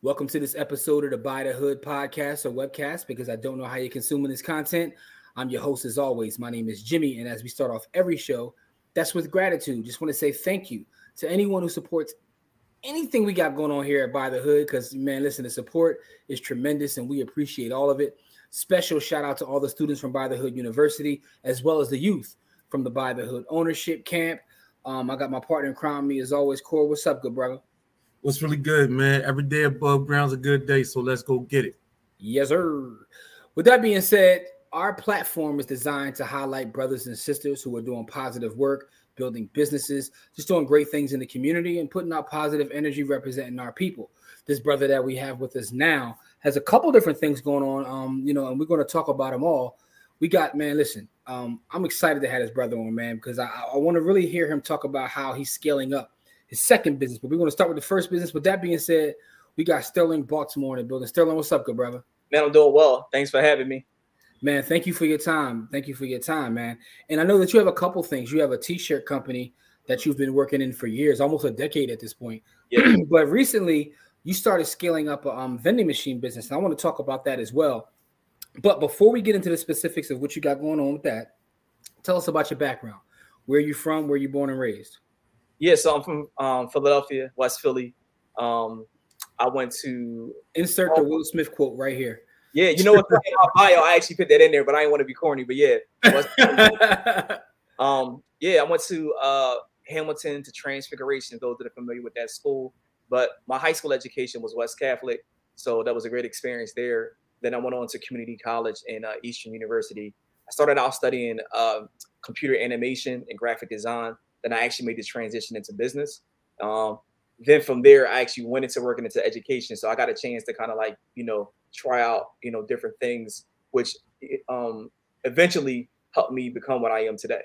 Welcome to this episode of the Buy the Hood podcast or webcast because I don't know how you're consuming this content. I'm your host, as always. My name is Jimmy. And as we start off every show, that's with gratitude. Just want to say thank you to anyone who supports anything we got going on here at Buy the Hood because, man, listen, the support is tremendous and we appreciate all of it. Special shout out to all the students from Buy the Hood University as well as the youth from the Buy the Hood ownership camp. Um, I got my partner in crime, me as always. Core, what's up, good brother? What's really good, man? Every day above ground's a good day, so let's go get it. Yes, sir. With that being said, our platform is designed to highlight brothers and sisters who are doing positive work, building businesses, just doing great things in the community, and putting out positive energy representing our people. This brother that we have with us now has a couple different things going on, um, you know, and we're going to talk about them all. We got, man, listen, um, I'm excited to have his brother on, man, because I, I want to really hear him talk about how he's scaling up his second business. But we're going to start with the first business. With that being said, we got Sterling Baltimore in the building. Sterling, what's up, good brother? Man, I'm doing well. Thanks for having me. Man, thank you for your time. Thank you for your time, man. And I know that you have a couple things. You have a t-shirt company that you've been working in for years, almost a decade at this point. Yeah. but recently, you started scaling up a um, vending machine business. And I want to talk about that as well. But before we get into the specifics of what you got going on with that, tell us about your background. Where are you from? Where you born and raised? Yeah, so I'm from um, Philadelphia, West Philly. Um, I went to insert the Will Smith quote right here. Yeah, you know what? in my bio, I actually put that in there, but I didn't want to be corny. But yeah, um, yeah, I went to uh, Hamilton to Transfiguration. Those that are familiar with that school, but my high school education was West Catholic, so that was a great experience there. Then I went on to community college in uh, Eastern University. I started out studying uh, computer animation and graphic design then I actually made the transition into business. Um, then from there, I actually went into working into education. So I got a chance to kind of like, you know, try out, you know, different things, which um, eventually helped me become what I am today.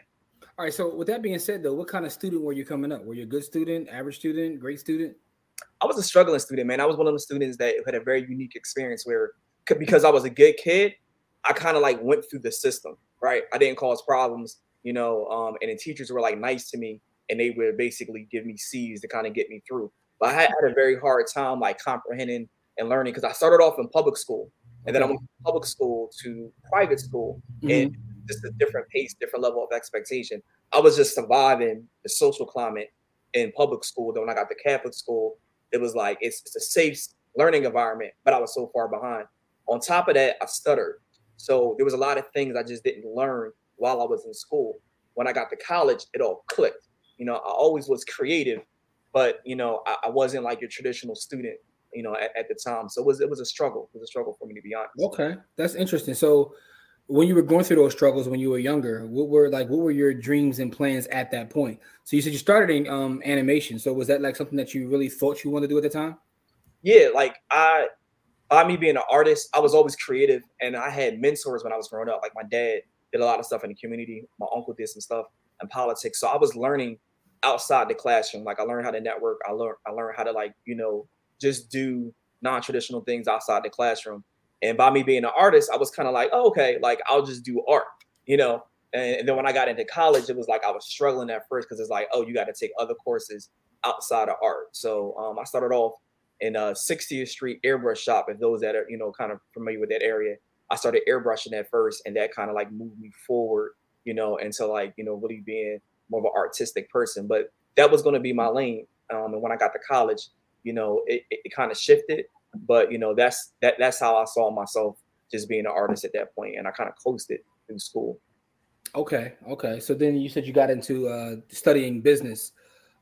All right. So with that being said, though, what kind of student were you coming up? Were you a good student, average student, great student? I was a struggling student, man. I was one of the students that had a very unique experience where, because I was a good kid, I kind of like went through the system, right? I didn't cause problems you know, um, and the teachers were like nice to me and they would basically give me C's to kind of get me through. But I had, had a very hard time like comprehending and learning because I started off in public school and then I went from public school to private school mm-hmm. and just a different pace, different level of expectation. I was just surviving the social climate in public school. Then when I got to Catholic school, it was like it's, it's a safe learning environment, but I was so far behind. On top of that, I stuttered. So there was a lot of things I just didn't learn while I was in school. When I got to college, it all clicked. You know, I always was creative, but you know, I, I wasn't like your traditional student. You know, at, at, the time, so it was it was a struggle. It was a struggle for me to be honest. Okay, that's interesting. So, when you were going through those struggles when you were younger, what were like what were your dreams and plans at that point? So you said you started in um, animation. So was that like something that you really thought you wanted to do at the time? Yeah, like I by me being an artist, I was always creative and I had mentors when I was growing up. Like my dad, did a lot of stuff in the community. My uncle did some stuff in politics. So I was learning outside the classroom. Like I learned how to network. I learned I learned how to like, you know, just do non-traditional things outside the classroom. And by me being an artist, I was kind of like, oh, okay, like I'll just do art, you know. And, and then when I got into college, it was like I was struggling at first because it's like, oh, you got to take other courses outside of art. So um, I started off in a 60th Street airbrush shop. And those that are, you know, kind of familiar with that area, I started airbrushing at first, and that kind of like moved me forward, you know, into like you know really being more of an artistic person. But that was going to be my lane. Um, and when I got to college, you know, it, it, it kind of shifted. But you know, that's that that's how I saw myself just being an artist at that point, and I kind of coasted through school. Okay, okay. So then you said you got into uh, studying business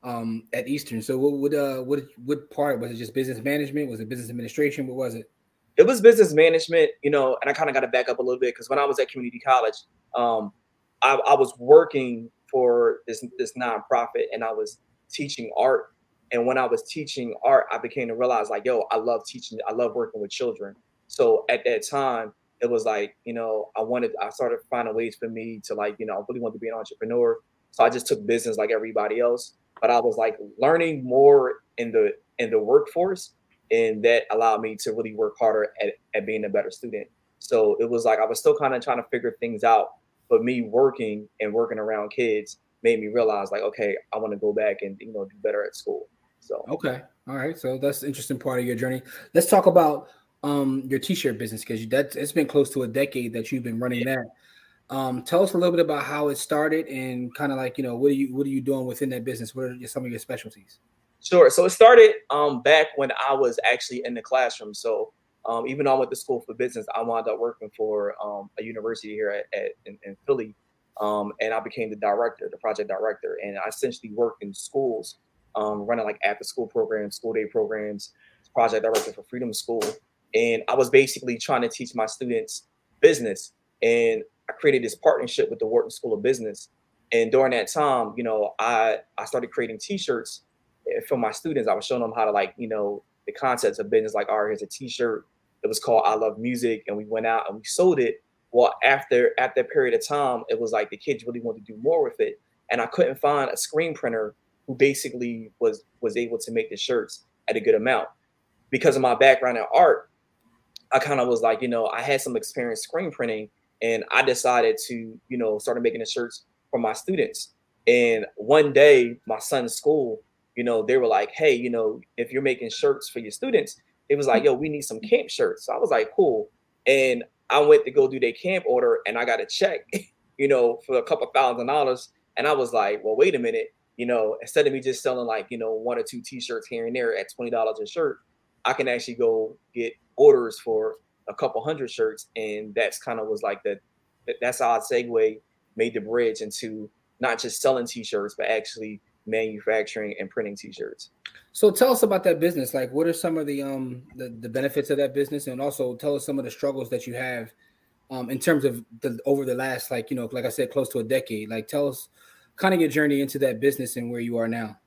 um, at Eastern. So what what uh, what what part was it? Just business management? Was it business administration? What was it? It was business management, you know, and I kind of got to back up a little bit because when I was at community college, um, I, I, was working for this this nonprofit and I was teaching art. And when I was teaching art, I became to realize like, yo, I love teaching. I love working with children. So at that time, it was like, you know, I wanted, I started finding ways for me to like, you know, I really wanted to be an entrepreneur. So I just took business like everybody else. But I was like learning more in the in the workforce, and that allowed me to really work harder at, at being a better student. So it was like I was still kind of trying to figure things out, but me working and working around kids made me realize like, okay, I want to go back and you know do better at school. So okay, all right. So that's interesting part of your journey. Let's talk about um your t-shirt business because that it's been close to a decade that you've been running yeah. that. Um, tell us a little bit about how it started and kind of like you know what are you what are you doing within that business? What are some of your specialties? Sure. So it started um, back when I was actually in the classroom. So um, even though I went to school for business, I wound up working for um, a university here at, at in, in, Philly, um, and I became the director, the project director, and I essentially worked in schools, um, running like after school programs, school day programs, project director for Freedom School, and I was basically trying to teach my students business, and I created this partnership with the Wharton School of Business, and during that time, you know, I I started creating T-shirts for my students. I was showing them how to like, you know, the concepts of business, like, all right, here's a T-shirt. It was called I Love Music, and we went out and we sold it. Well, after at that period of time, it was like the kids really wanted to do more with it, and I couldn't find a screen printer who basically was was able to make the shirts at a good amount. Because of my background in art, I kind of was like, you know, I had some experience screen printing, and I decided to, you know, started making the shirts for my students. And one day, my son's school, you know, they were like, hey, you know, if you're making shirts for your students, it was like, mm. yo, we need some camp shirts. So I was like, cool. And I went to go do their camp order and I got a check, you know, for a couple thousand dollars. And I was like, well, wait a minute, you know, instead of me just selling like, you know, one or two t-shirts here and there at $20 a shirt, I can actually go get orders for a couple hundred shirts. And that's kind of was like the, that's how I segue made the bridge into not just selling t-shirts, but actually manufacturing and printing t-shirts. So tell us about that business. Like what are some of the um the, the benefits of that business and also tell us some of the struggles that you have um in terms of the over the last like you know like I said close to a decade. Like tell us kind of your journey into that business and where you are now.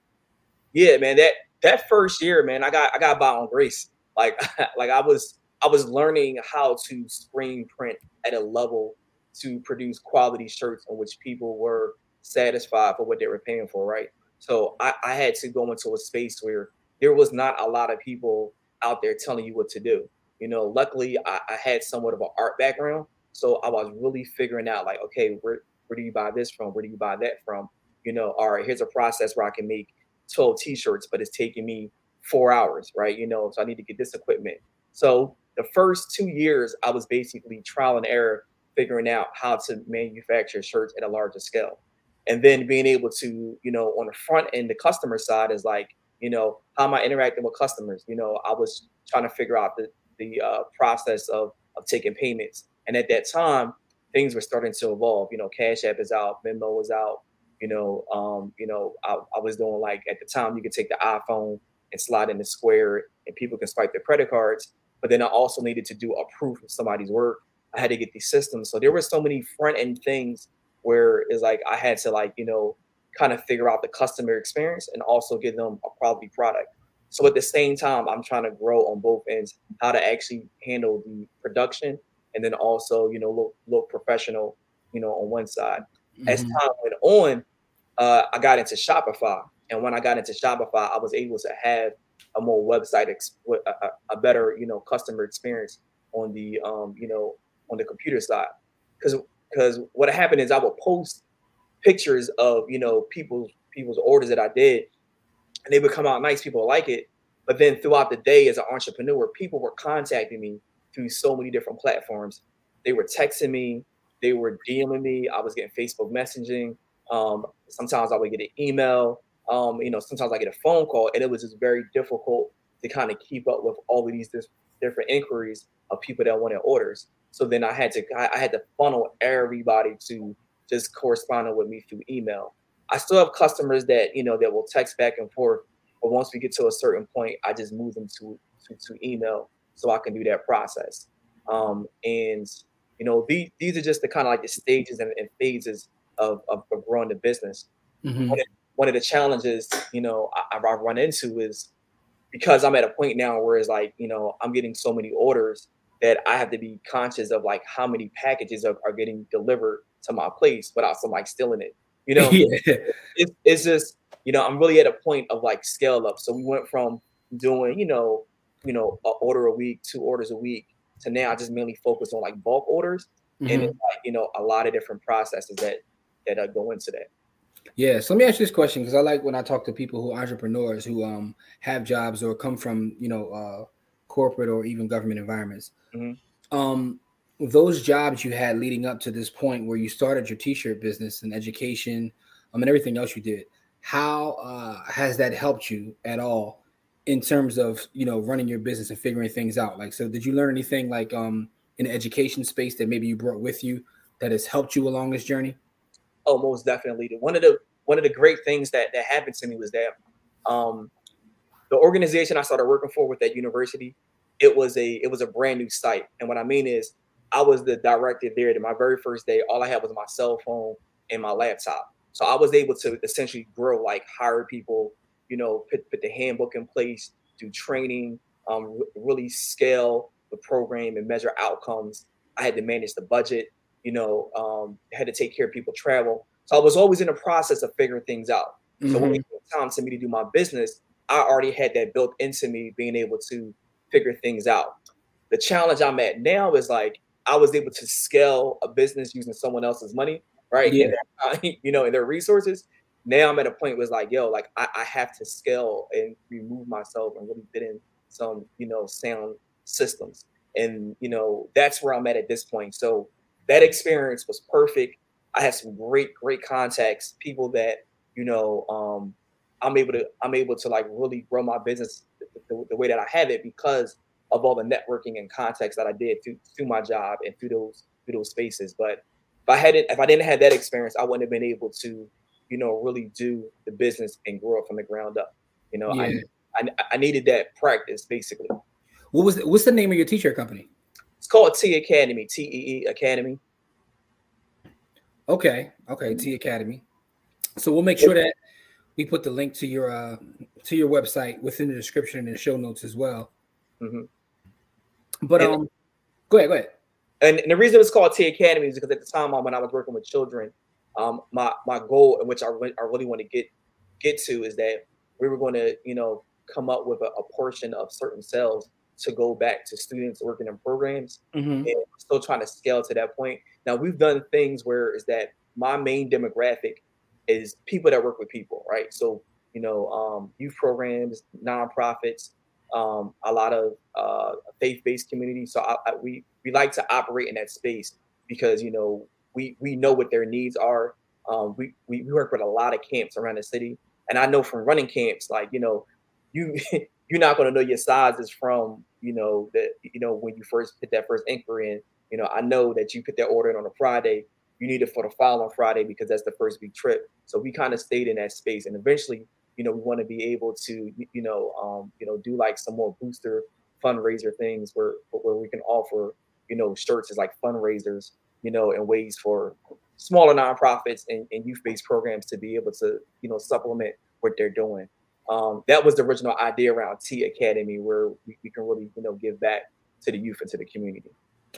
Yeah, man, that that first year, man, I got I got by on grace. Like like I was I was learning how to screen print at a level to produce quality shirts on which people were satisfied for what they were paying for, right? So I, I had to go into a space where there was not a lot of people out there telling you what to do. You know, luckily I, I had somewhat of an art background. So I was really figuring out like, okay, where where do you buy this from? Where do you buy that from? You know, all right, here's a process where I can make 12 t-shirts, but it's taking me four hours, right? You know, so I need to get this equipment. So the first two years, I was basically trial and error figuring out how to manufacture shirts at a larger scale. And then being able to, you know, on the front end, the customer side is like, you know, how am I interacting with customers? You know, I was trying to figure out the, the uh, process of, of taking payments. And at that time, things were starting to evolve. You know, Cash App is out, Venmo was out. You know, um, you know, I, I was doing like at the time you could take the iPhone and slide in the square and people can swipe their credit cards. But then I also needed to do a proof of somebody's work I had to get these systems. So there were so many front end things where it's like I had to like, you know, kind of figure out the customer experience and also give them a quality product. So at the same time, I'm trying to grow on both ends, how to actually handle the production and then also, you know, look look professional, you know, on one side. Mm-hmm. As time went on, uh, I got into Shopify. And when I got into Shopify, I was able to have a more website, ex- a, a, better, you know, customer experience on the, um, you know, on the computer side because because what happened is I would post pictures of you know people's people's orders that I did, and they would come out nice. People like it, but then throughout the day as an entrepreneur, people were contacting me through so many different platforms. They were texting me, they were DMing me. I was getting Facebook messaging. Um, sometimes I would get an email. Um, you know, sometimes I get a phone call, and it was just very difficult to kind of keep up with all of these different inquiries of people that wanted orders. So then I had to I had to funnel everybody to just corresponding with me through email. I still have customers that you know that will text back and forth, but once we get to a certain point, I just move them to to, to email so I can do that process. Um, and you know these these are just the kind of like the stages and, and phases of, of, of, growing the business. Mm-hmm. One, of, one, of, the challenges you know I, I run into is because I'm at a point now where it's like you know I'm getting so many orders that I have to be conscious of like how many packages are, are getting delivered to my place without somebody stealing it. You know, yeah. it's, it's just, you know, I'm really at a point of like scale up. So we went from doing, you know, you know, a order a week, two orders a week, to now I just mainly focus on like bulk orders. Mm-hmm. And it's like, you know, a lot of different processes that that uh, go into that. Yeah, so let me ask you this question because I like when I talk to people who entrepreneurs who um have jobs or come from you know uh corporate or even government environments. Mm-hmm. Um, those jobs you had leading up to this point where you started your t-shirt business and education, um, and everything else you did, how uh, has that helped you at all in terms of you know running your business and figuring things out? Like, so did you learn anything like um in the education space that maybe you brought with you that has helped you along this journey? Oh, most definitely. One of the one of the great things that that happened to me was that um, the organization I started working for with that university, it was a it was a brand new site. And what I mean is I was the director there to my very first day. All I had was my cell phone and my laptop. So I was able to essentially grow, like hire people, you know, put, put the handbook in place, do training, um, really scale the program and measure outcomes. I had to manage the budget, you know, um, had to take care of people travel. So I was always in the process of figuring things out. Mm-hmm. So when it came time to me to do my business, I already had that built into me, being able to figure things out. The challenge I'm at now is like I was able to scale a business using someone else's money, right? Yeah. And, you know, and their resources. Now I'm at a point where it's like, yo, like I, I have to scale and remove myself and really fit in some, you know, sound systems. And, you know, that's where I'm at at this point. So that experience was perfect. I had some great, great contacts, people that, you know, um, I'm able to, I'm able to like really grow my business the, the, way that I have it because of all the networking and contacts that I did through through my job and through those through those spaces. But if I hadn't if I didn't have that experience, I wouldn't have been able to, you know, really do the business and grow it from the ground up. You know, yeah. I, I, I needed that practice basically. What was the, what's the name of your t-shirt company? It's called T Academy, T E E Academy. Okay, okay, T Academy. So we'll make sure that we put the link to your uh to your website within the description and the show notes as well. Mm-hmm. But and, um, go ahead, go ahead. And, and, the reason it's called T Academy is because at the time when I was working with children, um, my my goal, in which I, I really want to get get to, is that we were going to you know come up with a, a portion of certain sales to go back to students working in programs, mm-hmm. and still trying to scale to that point. Now we've done things where is that my main demographic is people that work with people, right? So you know, um, youth programs, nonprofits, um, a lot of uh, faith-based communities. So I, I, we we like to operate in that space because you know we we know what their needs are. Um, we, we work with a lot of camps around the city, and I know from running camps, like you know, you you're not going to know your sizes from you know that you know when you first put that first inquiry in. You know, I know that you put that order in on a Friday. You need it for the following Friday because that's the first big trip. So we kind of stayed in that space, and eventually you know, we want to be able to, you know, um, you know, do like some more booster fundraiser things where where we can offer, you know, shirts as like fundraisers, you know, and ways for smaller nonprofits and, and youth-based programs to be able to, you know, supplement what they're doing. Um, that was the original idea around T Academy, where we, we can really, you know, give back to the youth and to the community.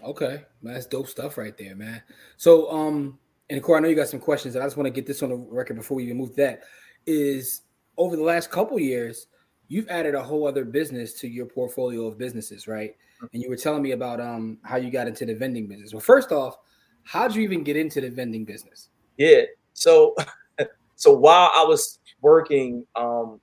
Okay, that's dope stuff right there, man. So, um, and Corey, I know you got some questions, and I just want to get this on the record before we even move that. Is over the last couple years, you've added a whole other business to your portfolio of businesses, right? Mm-hmm. And you were telling me about um how you got into the vending business. Well, first off, how'd you even get into the vending business? Yeah. So so while I was working, um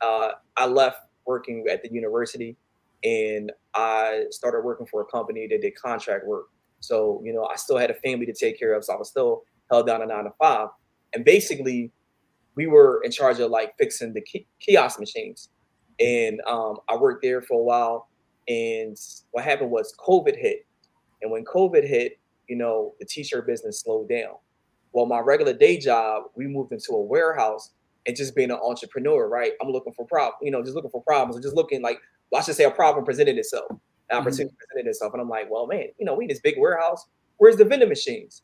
uh I left working at the university and I started working for a company that did contract work. So, you know, I still had a family to take care of. So I was still held down a nine to five. And basically, we were in charge of like fixing the kiosk machines. And um, I worked there for a while. And what happened was COVID hit. And when COVID hit, you know, the t-shirt business slowed down. Well, my regular day job, we moved into a warehouse and just being an entrepreneur, right? I'm looking for problems, you know, just looking for problems and just looking like, well, I should say a problem presented itself, an mm-hmm. opportunity mm-hmm. presented itself. And I'm like, well, man, you know, we in this big warehouse. Where's the vending machines?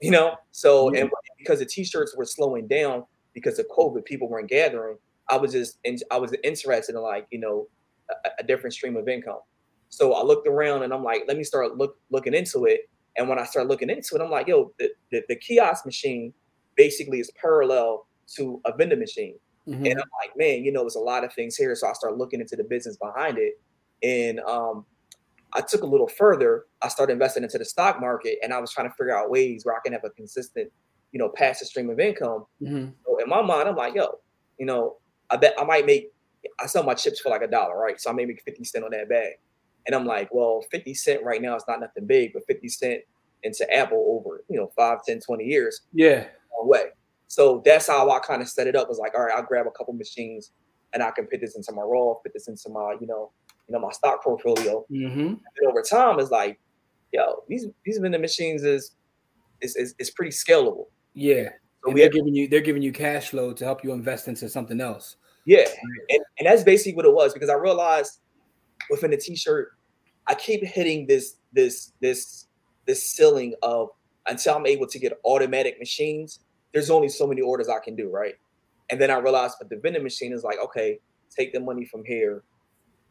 You know, so mm-hmm. and because the t-shirts were slowing down, because of COVID, people weren't gathering. I was just, I was interested in like, you know, a, a different stream of income. So I looked around and I'm like, let me start look looking into it. And when I start looking into it, I'm like, yo, the, the, the kiosk machine basically is parallel to a vending machine. Mm-hmm. And I'm like, man, you know, there's a lot of things here. So I start looking into the business behind it. And um, I took a little further. I started investing into the stock market and I was trying to figure out ways where I can have a consistent, you know, passive stream of income. Mm-hmm. So in my mind, I'm like, yo, you know, I bet I might make, I sell my chips for like a dollar, right? So I may make 50 cent on that bag. And I'm like, well, 50 cent right now is not nothing big, but 50 cent into Apple over, you know, 5, 10, 20 years. Yeah. Way. So that's how I kind of set it up. Was like, all right, I'll grab a couple machines and I can put this into my Roth, put this into my, you know, you know, my stock portfolio. Mm-hmm. And over time, it's like, yo, these these vending machines is is is, is pretty scalable. Yeah. So they're giving you they're giving you cash flow to help you invest into something else. Yeah. And, and that's basically what it was because I realized within the t-shirt, I keep hitting this this this this ceiling of until I'm able to get automatic machines, there's only so many orders I can do, right? And then I realized, but the vending machine is like, okay, take the money from here,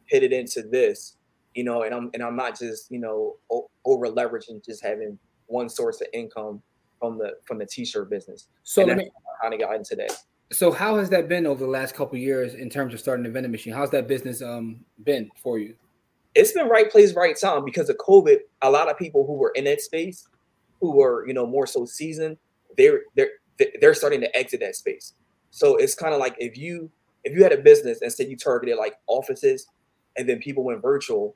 hit it into this, you know, and I'm and I'm not just you know over leveraging just having one source of income from the from the t-shirt business. So and let me kind of got into that. So how has that been over the last couple years in terms of starting the vending machine? How's that business um been for you? It's been right place, right time because of COVID. A lot of people who were in that space, who were you know more so seasoned, they're they're they're starting to exit that space. So it's kind of like if you if you had a business and say you targeted like offices, and then people went virtual,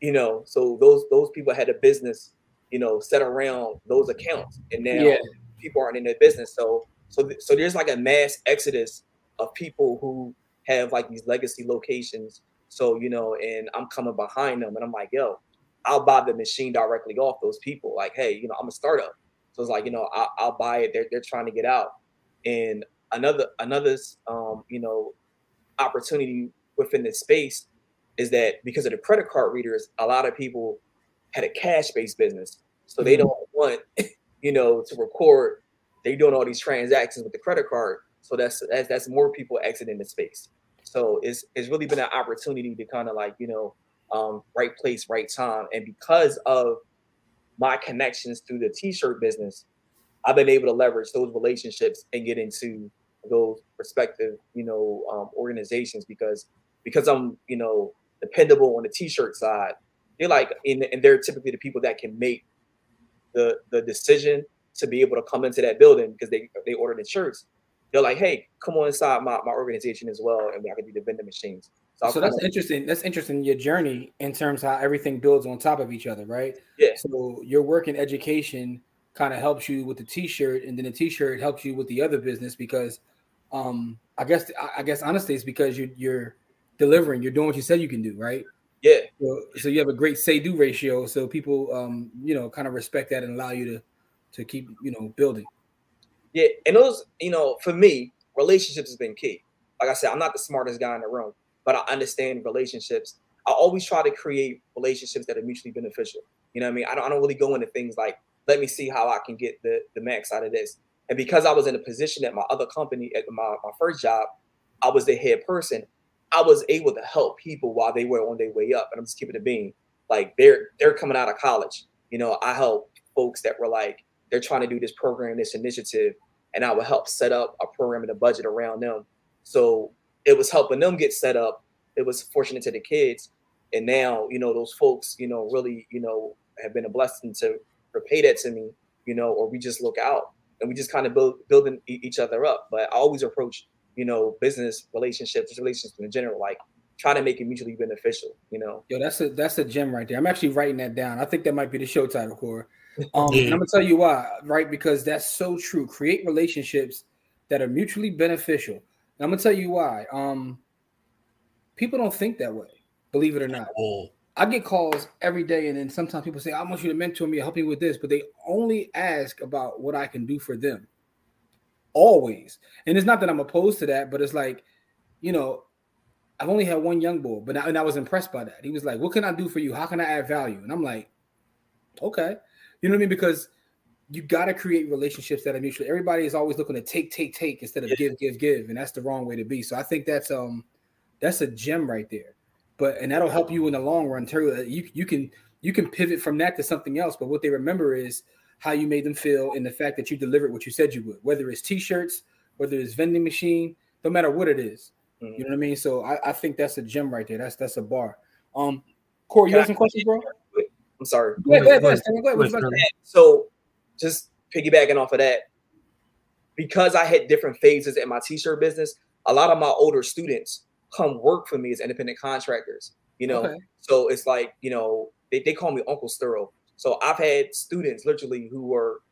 you know, so those those people had a business, you know, set around those accounts, and now yeah. people aren't in their business. So so so there's like a mass exodus of people who have like these legacy locations. So you know, and I'm coming behind them, and I'm like, yo, I'll buy the machine directly off those people. Like, hey, you know, I'm a startup, so it's like, you know, I'll, I'll buy it. They're they're trying to get out, and another another um, you know opportunity within this space is that because of the credit card readers, a lot of people had a cash based business. So they mm-hmm. don't want, you know, to record They're doing all these transactions with the credit card. So that's that's, that's more people exiting the space. So it's it's really been an opportunity to kind of like, you know, um, right place, right time. And because of my connections through the t-shirt business, I've been able to leverage those relationships and get into those respective, you know, um, organizations because because I'm, you know, dependable on the t-shirt side. They're like, and, and they're typically the people that can make the the decision to be able to come into that building because they they ordered the shirts. They're like, hey, come on inside my, my organization as well, and I can do the vending machines. So, so that's of, interesting. That's interesting. Your journey in terms how everything builds on top of each other, right? Yeah. So your work in education kind of helps you with the t-shirt, and then the t-shirt helps you with the other business because, um, I guess I guess honestly, it's because you you're delivering. You're doing what you said you can do, right? Yeah. So, so you have a great say-do ratio, so people, um, you know, kind of respect that and allow you to to keep, you know, building. Yeah, and those, you know, for me, relationships has been key. Like I said, I'm not the smartest guy in the room, but I understand relationships. I always try to create relationships that are mutually beneficial. You know what I mean? I don't, I don't really go into things like, let me see how I can get the, the max out of this. And because I was in a position at my other company, at my, my first job, I was the head person. I was able to help people while they were on their way up. And I'm just keeping it being like they're they're coming out of college. You know, I help folks that were like they're trying to do this program, this initiative, and I would help set up a program and a budget around them. So it was helping them get set up. It was fortunate to the kids, and now you know those folks, you know, really, you know, have been a blessing to repay that to me, you know, or we just look out and we just kind of build building each other up. But I always approach you know, business relationships, relationships in general, like try to make it mutually beneficial, you know. Yo, that's a that's a gem right there. I'm actually writing that down. I think that might be the show title, Core. Um, and I'm gonna tell you why, right? Because that's so true. Create relationships that are mutually beneficial. And I'm gonna tell you why. Um, people don't think that way, believe it or not. I get calls every day, and then sometimes people say, "I want you to mentor me, help me with this," but they only ask about what I can do for them always. And it's not that I'm opposed to that, but it's like, you know, I've only had one young boy, but I, and I was impressed by that. He was like, "What can I do for you? How can I add value?" And I'm like, "Okay," you know what I mean? Because you got to create relationships that are mutual. Everybody is always looking to take, take, take instead of yeah. give, give, give, and that's the wrong way to be. So I think that's um that's a gem right there. but and that'll help you in the long run too. You you can you can pivot from that to something else. But what they remember is how you made them feel and the fact that you delivered what you said you would, whether it's t-shirts, whether it's vending machine, no matter what it is. Mm-hmm. You know what I mean? So I, I, think that's a gem right there. That's that's a bar. Um Corey, you have some questions, bro? I'm sorry. Go ahead, go ahead, go ahead. Go ahead. So just piggybacking off of that, because I had different phases in my t-shirt business, a lot of my older students come work for me as independent contractors. You know, okay. so it's like you know they, they call me Uncle Sturl. So I've had students literally who were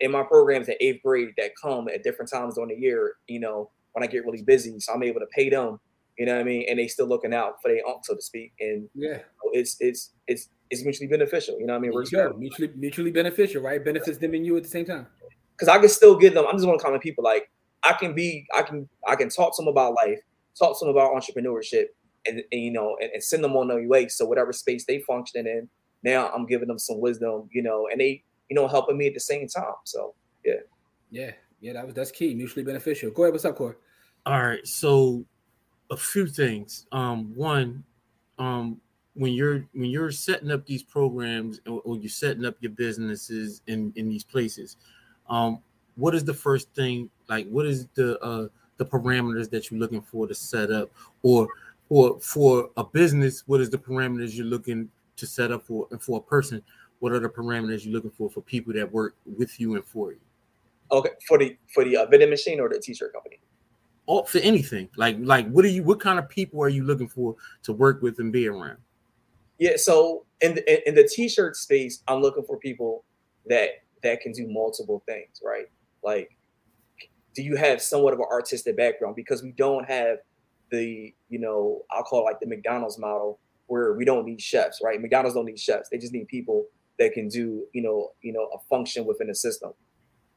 in my programs in eighth grade that come at different times during the year. You know, when I get really busy, so I'm able to pay them. You know what I mean? And they still looking out for their uncle, so to speak. And yeah, it's it's it's it's mutually beneficial. You know what I mean? We're mutually mutually beneficial, right? Benefits them and you at the same time. Because I can still give them. I'm just one of common people. Like I can be, I can I can talk to them about life talk to them about entrepreneurship and, and you know and, and, send them on their way so whatever space they function in now i'm giving them some wisdom you know and they you know helping me at the same time so yeah yeah yeah that was that's key mutually beneficial go ahead what's up Corey? all right so a few things um one um when you're when you're setting up these programs or, or you're setting up your businesses in in these places um what is the first thing like what is the uh the parameters that you're looking for to set up? Or or for a business what is the parameters you're looking to set up for and for a person what are the parameters you're looking for for people that work with you and for you? Okay for the for the uh, vending machine or the t-shirt company? Oh for anything. Like like what are you what kind of people are you looking for to work with and be around yeah so in the in the t-shirt space i'm looking for people that that can do multiple things right like do you have somewhat of an artistic background? Because we don't have the, you know, I'll call it like the McDonald's model where we don't need chefs, right? McDonald's don't need chefs. They just need people that can do, you know, you know, a function within the system.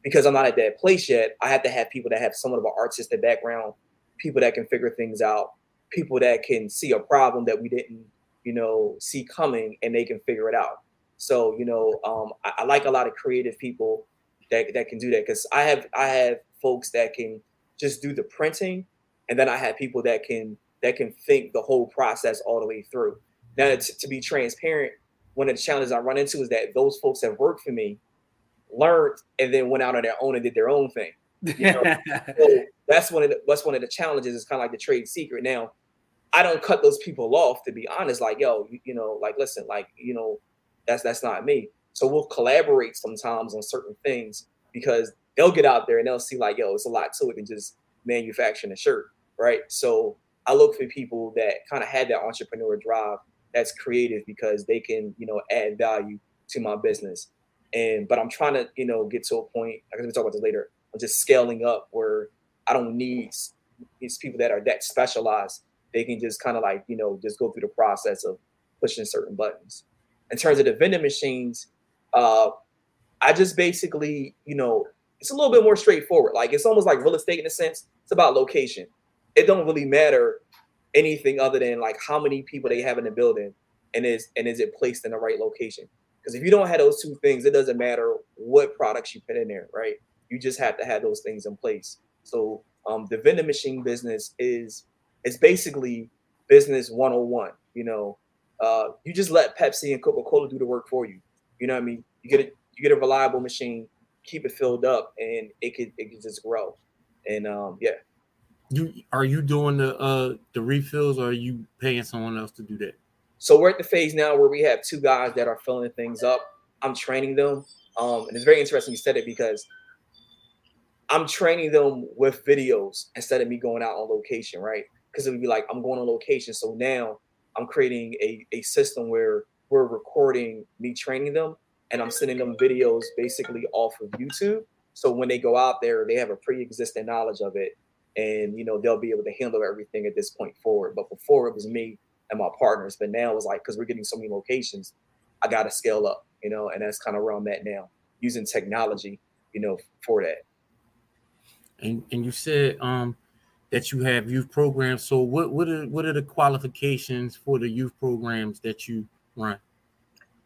Because I'm not at that place yet, I have to have people that have somewhat of an artistic background, people that can figure things out, people that can see a problem that we didn't, you know, see coming and they can figure it out. So, you know, um, I, I like a lot of creative people that, that can do that because I have I have folks that can just do the printing, and then I have people that can that can think the whole process all the way through. Now, to, to be transparent, one of the challenges I run into is that those folks that worked for me learned and then went out on their own and did their own thing. You know? so that's one of the that's one of the challenges. It's kind of like the trade secret. Now, I don't cut those people off to be honest. Like, yo, you, you know, like listen, like you know, that's that's not me. So we'll collaborate sometimes on certain things because they'll get out there and they'll see like, yo, it's a lot to it than just manufacturing a shirt, right? So I look for people that kind of had that entrepreneur drive that's creative because they can, you know, add value to my business. And but I'm trying to, you know, get to a point. I'm gonna talk about this later. I'm just scaling up where I don't need these people that are that specialized. They can just kind of like, you know, just go through the process of pushing certain buttons. In terms of the vending machines, uh, I just basically, you know, it's a little bit more straightforward. Like it's almost like real estate in a sense. It's about location. It don't really matter anything other than like how many people they have in the building and is and is it placed in the right location. Because if you don't have those two things, it doesn't matter what products you put in there, right? You just have to have those things in place. So um, the vending machine business is is basically business 101. You know, uh, you just let Pepsi and Coca Cola do the work for you. You know what I mean? You get a you get a reliable machine keep it filled up and it could it could just grow. And um, yeah. You are you doing the uh the refills or are you paying someone else to do that? So we're at the phase now where we have two guys that are filling things up. I'm training them. Um, and it's very interesting you said it because I'm training them with videos instead of me going out on location, right? Because it would be like I'm going on location. So now I'm creating a, a system where we're recording me training them and I'm sending them videos basically off of YouTube. So when they go out there, they have a pre-existing knowledge of it, and you know they'll be able to handle everything at this point forward. But before it was me and my partners, but now it's like because we're getting so many locations, I got to scale up, you know, and that's kind of where I'm at now, using technology, you know, for that. And and you said um that you have youth programs. So what what are what are the qualifications for the youth programs that you run?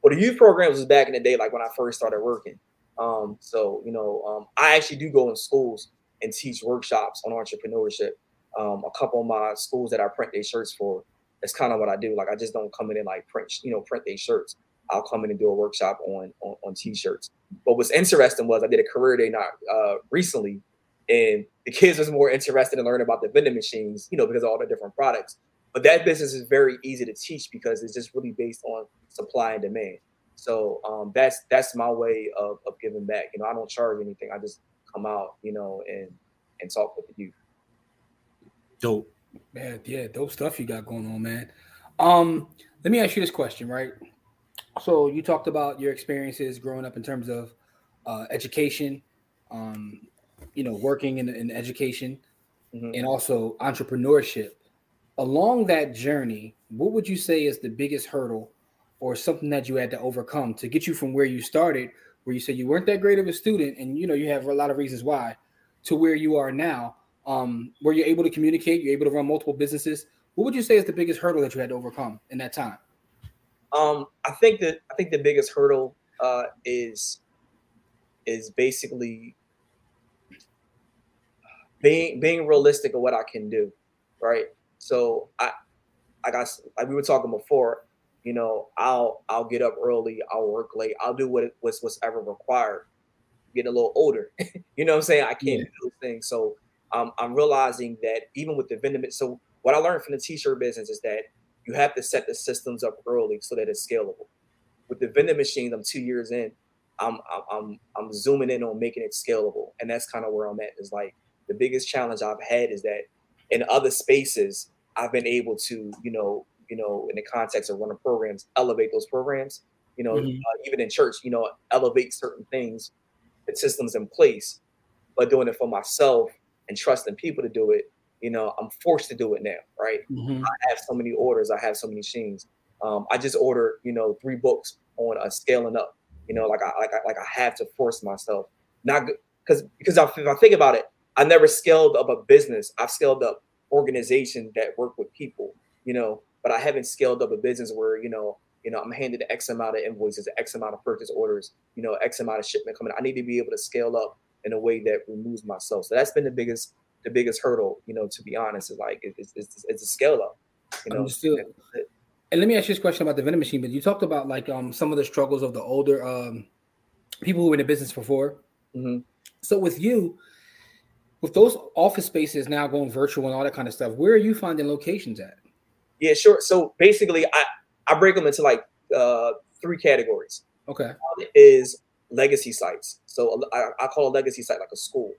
Well, the youth programs was back in the day, like when I first started working. Um, so you know, um, I actually do go in schools and teach workshops on entrepreneurship. Um, a couple of my schools that I print their shirts for, that's kind of what I do. Like I just don't come in and like print, you know, print these shirts. I'll come in and do a workshop on, on on t-shirts. But what's interesting was I did a career day not uh, recently, and the kids was more interested in learning about the vending machines, you know, because of all the different products. But that business is very easy to teach because it's just really based on supply and demand. So um, that's that's my way of, of giving back. You know, I don't charge anything. I just come out, you know, and and talk with the youth. Dope. Man, yeah, dope stuff you got going on, man. Um, let me ask you this question, right? So you talked about your experiences growing up in terms of uh, education, um, you know, working in, in education, mm-hmm. and also entrepreneurship. Along that journey, what would you say is the biggest hurdle or something that you had to overcome to get you from where you started, where you said you weren't that great of a student, and you know you have a lot of reasons why, to where you are now, um, where you're able to communicate, you're able to run multiple businesses. What would you say is the biggest hurdle that you had to overcome in that time? Um, I think that I think the biggest hurdle uh, is is basically being being realistic of what I can do, right? So I, I got like we were talking before you know, I'll I'll get up early, I'll work late, I'll do what what's what's ever required. Getting a little older, you know what I'm saying? I can't yeah. do those things. So um, I'm realizing that even with the vending, so what I learned from the t-shirt business is that you have to set the systems up early so that it's scalable. With the vending machines, I'm two years in. I'm I'm I'm zooming in on making it scalable, and that's kind of where I'm at. Is like the biggest challenge I've had is that in other spaces I've been able to you know you know, in the context of running programs, elevate those programs. You know, mm-hmm. uh, even in church, you know, elevate certain things, and systems in place. But doing it for myself and trusting people to do it, you know, I'm forced to do it now, right? Mm-hmm. I have so many orders, I have so many machines. Um, I just ordered, you know, three books on a scaling up. You know, like I like I like I have to force myself, not because because if I think about it, I never scaled up a business. I've scaled up organizations that work with people. You know, but I haven't scaled up a business where, you know, you know, I'm handed X amount of invoices, X amount of purchase orders, you know, X amount of shipment coming. I need to be able to scale up in a way that removes myself. So that's been the biggest, the biggest hurdle, you know, to be honest, is like it's, it's, it's a scale up. You know, and let me ask you this question about the vending machine. But you talked about like um some of the struggles of the older um people who were in the business before. Mm-hmm. So with you, with those office spaces now going virtual and all that kind of stuff, where are you finding locations at? Yeah, sure. So basically, I I break them into like uh, three categories. Okay. One is legacy sites. So I, I call a legacy site like a school.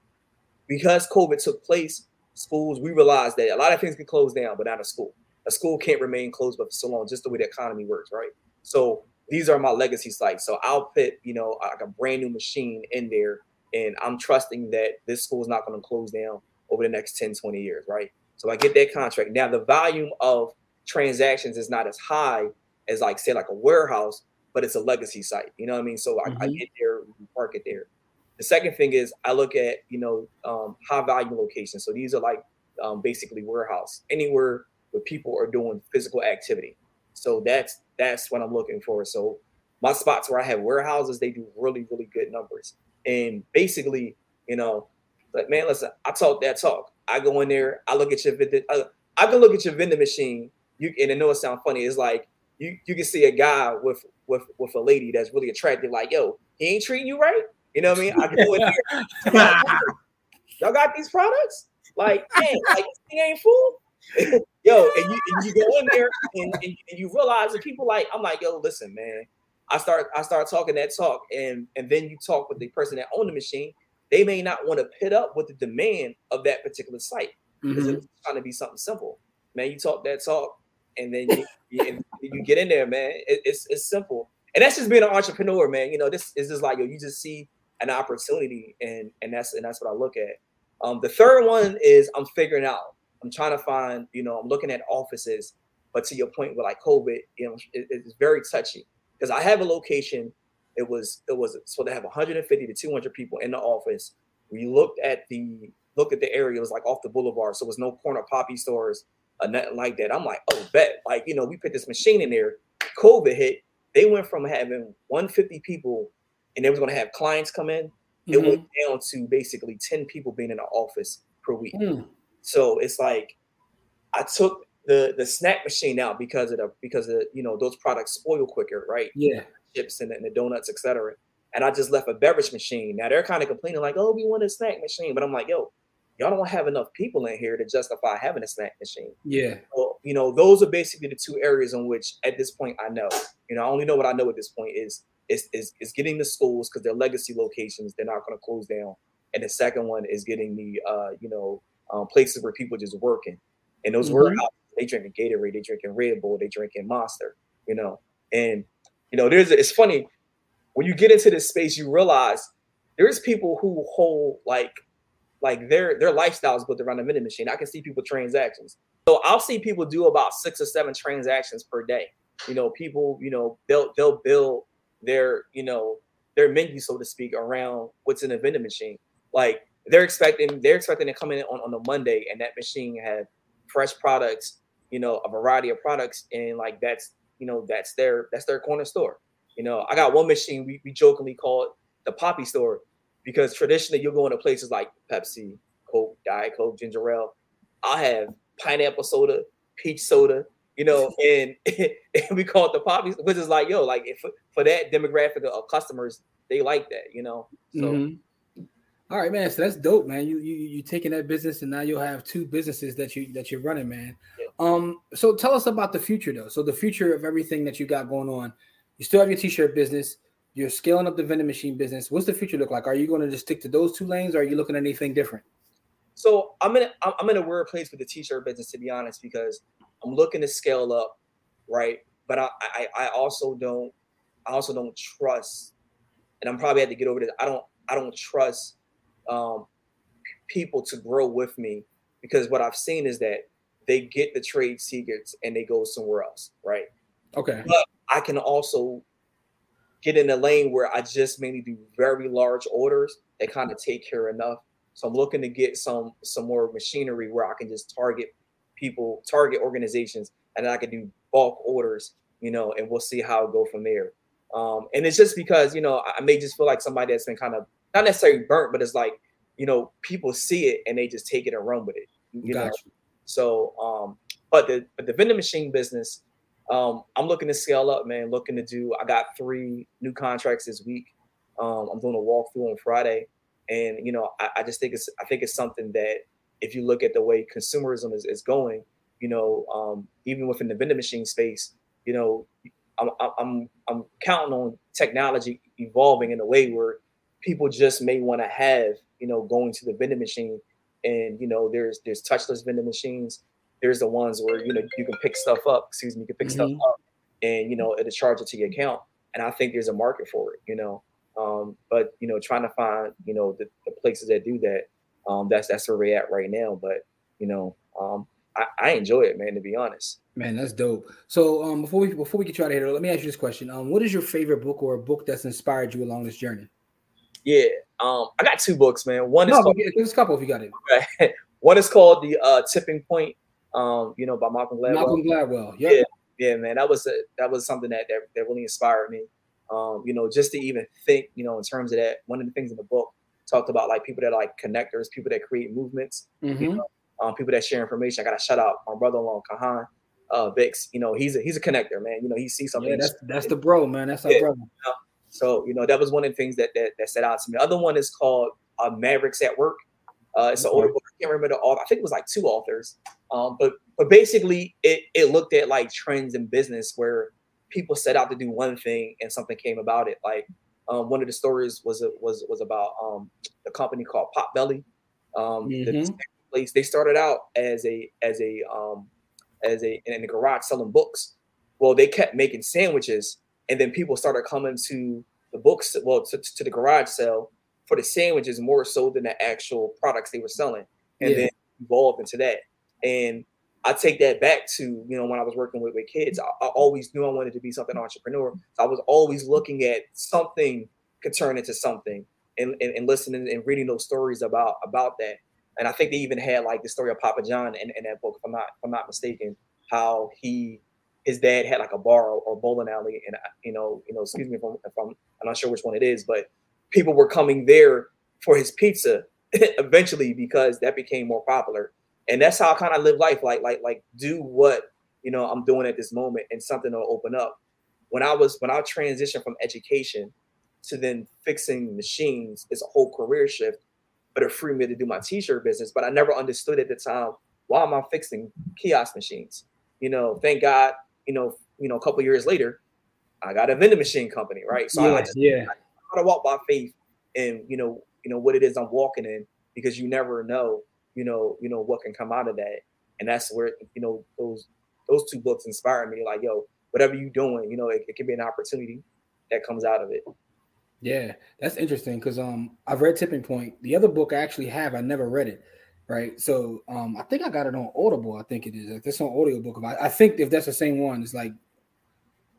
Because COVID took place, schools we realized that a lot of things can close down, but not a school. A school can't remain closed for so long, just the way the economy works, right? So these are my legacy sites. So I'll put, you know, like a brand new machine in there, and I'm trusting that this school is not going to close down over the next 10, 20 years, right? So I get that contract. Now the volume of transactions is not as high as like say like a warehouse, but it's a legacy site. You know what I mean? So mm-hmm. I, I, get there, park it there. The second thing is I look at you know um, high value locations. So these are like um, basically warehouse anywhere where people are doing physical activity. So that's that's what I'm looking for. So my spots where I have warehouses, they do really really good numbers. And basically, you know, like man, listen, I talk that talk. I go in there, I look at your I, uh, I can look at your vending machine you and I know it sounds funny. It's like you you can see a guy with with with a lady that's really attractive. Like, yo, he ain't treating you right. You know what I mean? I go in here. Y'all got these products? Like, man, like he ain't fool. yo, and you, and you go in there and, and, and you realize that people like, I'm like, yo, listen, man. I start I start talking that talk, and and then you talk with the person that owned the machine. They may not want to pit up with the demand of that particular site because mm-hmm. it's trying to be something simple. Man, you talk that talk, and then you, you, you get in there, man. It, it's it's simple, and that's just being an entrepreneur, man. You know, this is just like yo, you just see an opportunity, and and that's and that's what I look at. Um, the third one is I'm figuring out. I'm trying to find, you know, I'm looking at offices, but to your point with like COVID, you know, it, it's very touchy because I have a location. It was it was so they have 150 to 200 people in the office. We looked at the look at the area. It was like off the boulevard, so it was no corner poppy stores or nothing like that. I'm like, oh, bet. Like, you know, we put this machine in there. COVID hit. They went from having 150 people and they was going to have clients come in. Mm-hmm. It went down to basically 10 people being in the office per week. Mm. So it's like, I took the the snack machine out because of the because of you know those products spoil quicker, right? Yeah, chips and, and the donuts, etc. And I just left a beverage machine. Now they're kind of complaining like, "Oh, we want a snack machine," but I'm like, "Yo, y'all don't have enough people in here to justify having a snack machine." Yeah. Well, you know, those are basically the two areas in which, at this point, I know. You know, I only know what I know at this point is is is, is getting the schools because they're legacy locations. They're not going to close down. And the second one is getting the uh, you know um, places where people just working. And those mm-hmm. warehouses, they drinking Gatorade, they drinking Red Bull, they drinking Monster. You know, and you know, there's it's funny when you get into this space, you realize there's people who hold like like their their lifestyles built around a vending machine. I can see people transactions. So I'll see people do about six or seven transactions per day. You know, people, you know, they'll they'll build their, you know, their menu, so to speak, around what's in the vending machine. Like they're expecting they're expecting to come in on, on a Monday and that machine have fresh products, you know, a variety of products, and like that's you know that's their that's their corner store. You know, I got one machine we, we jokingly call it the poppy store because traditionally you'll go into places like Pepsi, Coke, Diet Coke, ginger ale. I have pineapple soda, peach soda, you know, and, and we call it the poppy, which is like, yo, like if, for that demographic of customers, they like that, you know. So mm-hmm. All right, man. So that's dope, man. You you you taking that business, and now you'll have two businesses that you that you're running, man. Yeah. Um. So tell us about the future, though. So the future of everything that you got going on. You still have your t-shirt business. You're scaling up the vending machine business. What's the future look like? Are you going to just stick to those two lanes, or are you looking at anything different? So I'm in a, I'm in a weird place with the t-shirt business, to be honest, because I'm looking to scale up, right? But I I, I also don't I also don't trust, and I'm probably had to get over this. I don't I don't trust um, people to grow with me because what I've seen is that they get the trade secrets and they go somewhere else, right? Okay. But I can also get in a lane where I just mainly do very large orders that kind of take care enough. So I'm looking to get some some more machinery where I can just target people, target organizations, and then I can do bulk orders, you know, and we'll see how it go from there. Um, and it's just because you know I may just feel like somebody that's been kind of not necessarily burnt, but it's like, you know, people see it and they just take it and run with it. You know? So um, but the but the vending machine business, um, I'm looking to scale up, man. Looking to do. I got three new contracts this week. Um, I'm doing a walkthrough on Friday, and you know, I, I, just think it's I think it's something that if you look at the way consumerism is, is going, you know, um, even within the vending machine space, you know, I'm I'm I'm counting on technology evolving in a way where people just may want to have, you know, going to the vending machine. And you know, there's there's touchless vending machines. There's the ones where you know you can pick stuff up. Excuse me, you can pick mm-hmm. stuff up, and you know it'll charge it to your account. And I think there's a market for it. You know, um, but you know, trying to find you know the, the places that do that. Um, that's that's where we're at right now. But you know, um, I, I enjoy it, man. To be honest. Man, that's dope. So um, before we before we get you out of here, let me ask you this question: um, What is your favorite book or a book that's inspired you along this journey? Yeah, um, I got two books, man. One is no, called, there's a couple if you got it. One is called the uh, Tipping Point, um, you know, by Malcolm Gladwell. Malcolm Gladwell, yep. yeah, yeah, man. That was a, that was something that, that that really inspired me. Um, you know, just to even think, you know, in terms of that. One of the things in the book talked about like people that are like connectors, people that create movements, mm-hmm. you know, um, people that share information. I got to shout out my brother-in-law Kahan uh, Vix. You know, he's a he's a connector, man. You know, he sees something. Yeah, that's that's the bro, man. That's our yeah, brother. You know, so, you know, that was one of the things that that, that set out to me. The other one is called uh, Mavericks at Work. Uh, it's an older book. I can't remember the author. I think it was like two authors. Um, but but basically, it it looked at like trends in business where people set out to do one thing and something came about it. Like um, one of the stories was was was about um, a company called Potbelly. Um, mm-hmm. the place they started out as a as a um, as a in the garage selling books. Well, they kept making sandwiches and then people started coming to the books, well, to, to the garage sale for the sandwiches more so than the actual products they were selling, and yeah. then evolved into that. And I take that back to you know when I was working with, with kids, I, I always knew I wanted to be something entrepreneur. So I was always looking at something could turn into something, and, and, and listening and reading those stories about about that. And I think they even had like the story of Papa John in, in that book, if I'm not if I'm not mistaken, how he his dad had like a bar or, bowling alley, and uh, you know, you know, excuse me if I'm, if I'm, I'm not sure which one it is, but people were coming there for his pizza eventually because that became more popular. and that's how I kind of live life. Like like like do what you know I'm doing at this moment, and something will open up. When I was when I transitioned from education to then fixing machines, it's a whole career shift, but it freed me to do my t-shirt business. But I never understood at the time why am I fixing kiosk machines? You know, thank God, you know, you know, a couple years later, I got a vending machine company, right? So yes, I, yeah, I to walk by faith and you know, you know what it is I'm walking in because you never know, you know, you know what can come out of that. And that's where you know those those two books inspired me. Like, yo, whatever you're doing, you know, it, it can be an opportunity that comes out of it. Yeah, that's interesting because um I've read Tipping Point. The other book I actually have, I never read it. Right. So um I think I got it on Audible. I think it is. Like this on audiobook. I, I think if that's the same one, it's like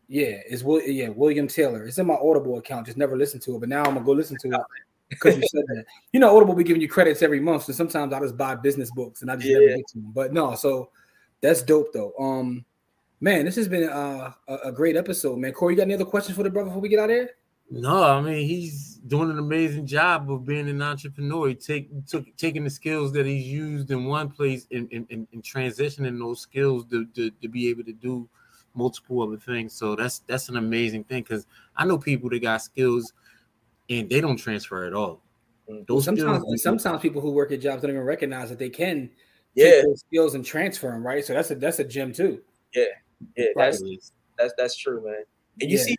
yeah, it's yeah, William Taylor. It's in my Audible account. Just never listened to it, but now I'm gonna go listen to it because you said that. You know, Audible be giving you credits every month, so sometimes I just buy business books and I just yeah. never get to them. But no, so that's dope though. Um, man, this has been uh, a, a great episode, man. Corey, you got any other questions for the brother before we get out there? No, I mean he's doing an amazing job of being an entrepreneur. He take took taking the skills that he's used in one place and, and, and transitioning those skills to, to, to be able to do multiple other things. So that's that's an amazing thing because I know people that got skills and they don't transfer at all. Mm. Those sometimes skills, sometimes people who work at jobs don't even recognize that they can yeah skills and transfer them, right? So that's a that's a gem too. Yeah, yeah, that's that's that's true, man. And you yeah. see,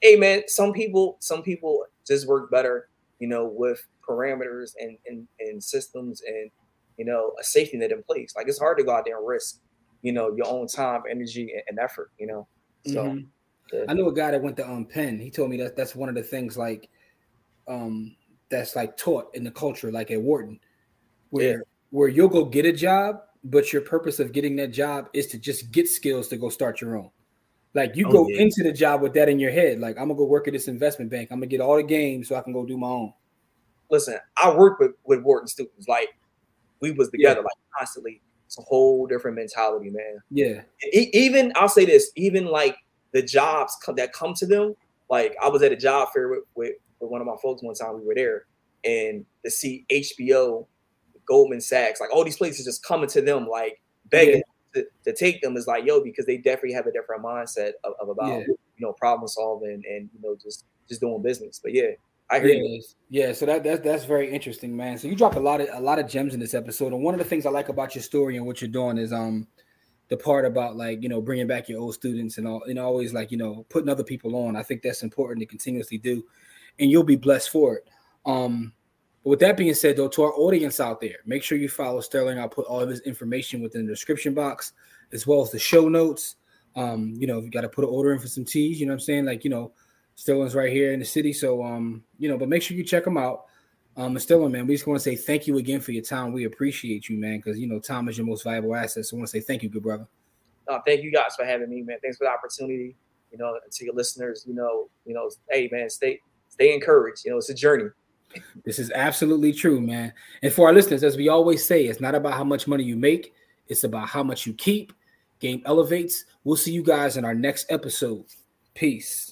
hey man, some people some people just work better, you know, with parameters and and, and systems and you know a safety net in place. Like it's hard to go out there and risk you know your own time, energy, and effort. You know, so. Mm-hmm. Yeah. I knew a guy that went to um Penn. He told me that that's one of the things like, um, that's like taught in the culture, like at Wharton, where yeah. where you'll go get a job, but your purpose of getting that job is to just get skills to go start your own. Like you oh, go yeah. into the job with that in your head. Like I'm gonna go work at this investment bank. I'm gonna get all the games so I can go do my own. Listen, I work with with Wharton students. Like we was together, yeah. like constantly. It's a whole different mentality, man. Yeah. even I'll say this, even like the jobs that come to them. Like I was at a job fair with, with, with one of my folks one time. We were there, and to see HBO, Goldman Sachs, like all these places just coming to them, like begging yeah. To, to take them is like yo, because they definitely have a different mindset of, of about yeah. you know problem solving and you know just just doing business. But yeah, I hear yeah. Yeah, so that that's that's very interesting, man. So you dropped a lot of a lot of gems in this episode, and one of the things I like about your story and what you're doing is um the part about like you know bringing back your old students and all and always like you know putting other people on. I think that's important to continuously do, and you'll be blessed for it. Um, with that being said, though, to our audience out there, make sure you follow Sterling. I'll put all of his information within the description box as well as the show notes. Um, you know, you got to put an order in for some tees. You know what I'm saying? Like you know Sterling's right here in the city. So um, you know, but make sure you check him out. Um, and Sterling, man, we just want to say thank you again for your time. We appreciate you, man, because you know time is your most valuable asset. So I want to say thank you, good brother. Uh, thank you guys for having me, man. Thanks for the opportunity. You know, to your listeners, you know, you know, hey man, stay stay encouraged. You know, it's a journey. This is absolutely true, man. And for our listeners, as we always say, it's not about how much money you make, it's about how much you keep. Game elevates. We'll see you guys in our next episode. Peace.